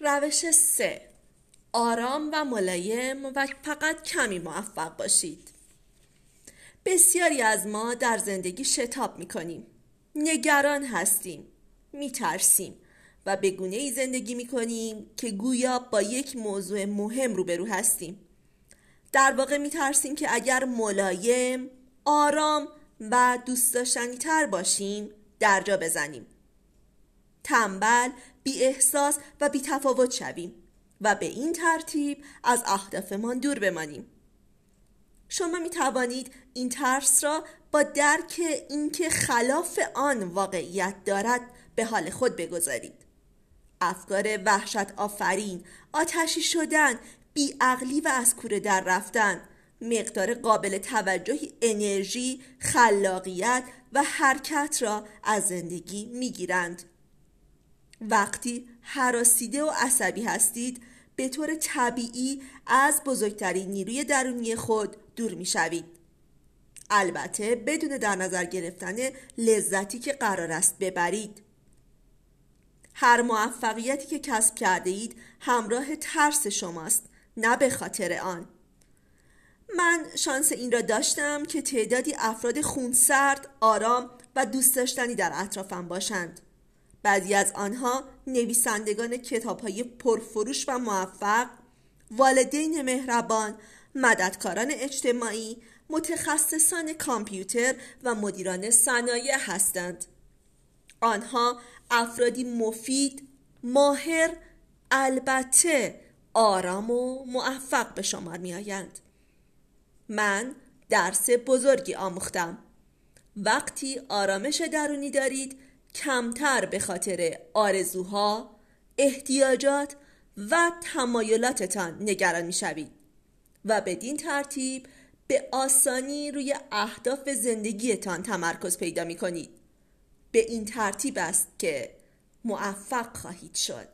روش سه. آرام و ملایم و فقط کمی موفق باشید. بسیاری از ما در زندگی شتاب می‌کنیم. نگران هستیم. میترسیم و به گونه ای زندگی می‌کنیم که گویا با یک موضوع مهم روبرو هستیم. در واقع میترسیم که اگر ملایم آرام و دوست داشتنی تر باشیم درجا بزنیم. تنبل بی احساس و بی تفاوت شویم و به این ترتیب از اهدافمان دور بمانیم شما می توانید این ترس را با درک اینکه خلاف آن واقعیت دارد به حال خود بگذارید افکار وحشت آفرین آتشی شدن بیعقلی و از کوره در رفتن مقدار قابل توجهی انرژی، خلاقیت و حرکت را از زندگی می‌گیرند. وقتی حراسیده و عصبی هستید به طور طبیعی از بزرگترین نیروی درونی خود دور می شوید. البته بدون در نظر گرفتن لذتی که قرار است ببرید. هر موفقیتی که کسب کرده اید همراه ترس شماست نه به خاطر آن. من شانس این را داشتم که تعدادی افراد خونسرد، آرام و دوست داشتنی در اطرافم باشند. بعضی از آنها نویسندگان کتاب های پرفروش و موفق، والدین مهربان، مددکاران اجتماعی، متخصصان کامپیوتر و مدیران صنایع هستند. آنها افرادی مفید، ماهر، البته آرام و موفق به شمار می آیند. من درس بزرگی آموختم وقتی آرامش درونی دارید کمتر به خاطر آرزوها، احتیاجات و تمایلاتتان نگران می شوید و بدین ترتیب به آسانی روی اهداف زندگیتان تمرکز پیدا می کنید به این ترتیب است که موفق خواهید شد.